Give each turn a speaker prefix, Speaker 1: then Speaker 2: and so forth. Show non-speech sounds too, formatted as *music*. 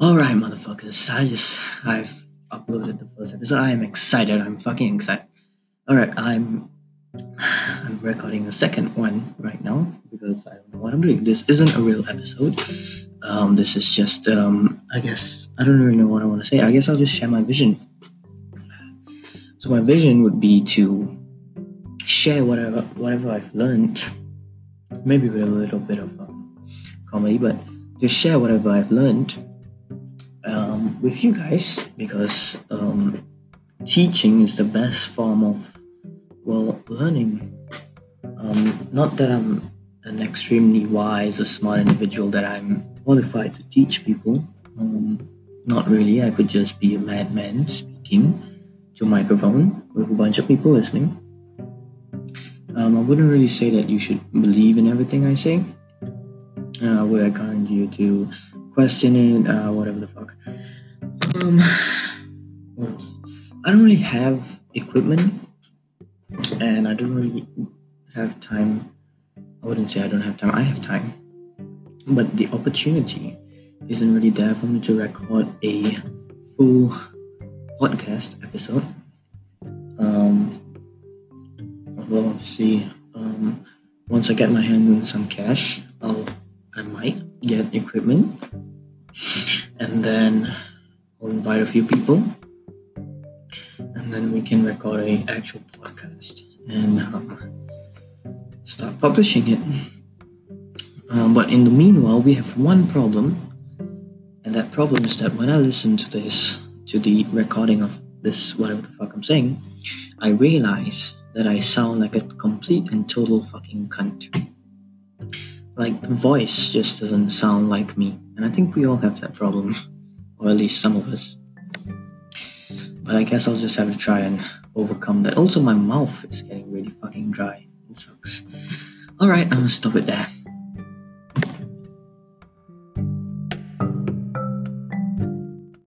Speaker 1: Alright, motherfuckers. I just I've uploaded the first episode. I am excited. I'm fucking excited. Alright, I'm I'm recording the second one right now because I don't know what I'm doing. This isn't a real episode. Um, this is just um, I guess I don't really know what I want to say. I guess I'll just share my vision. So my vision would be to share whatever whatever I've learned, maybe with a little bit of um, comedy, but to share whatever I've learned with you guys because um, teaching is the best form of well learning. Um, not that I'm an extremely wise or smart individual that I'm qualified to teach people. Um, not really. I could just be a madman speaking to a microphone with a bunch of people listening. Um, I wouldn't really say that you should believe in everything I say. Uh, would encourage you to question it, uh, whatever the fuck. Um. I don't really have equipment, and I don't really have time. I wouldn't say I don't have time. I have time, but the opportunity isn't really there for me to record a full podcast episode. Um, well, see. Um, once I get my hands on some cash, I'll I might get equipment and then Invite a few people and then we can record a actual podcast and um, start publishing it. Um, but in the meanwhile, we have one problem, and that problem is that when I listen to this, to the recording of this, whatever the fuck I'm saying, I realize that I sound like a complete and total fucking cunt like the voice just doesn't sound like me. And I think we all have that problem, *laughs* or at least some of us. But I guess I'll just have to try and overcome that. Also, my mouth is getting really fucking dry. It sucks. Alright, I'm gonna stop it there.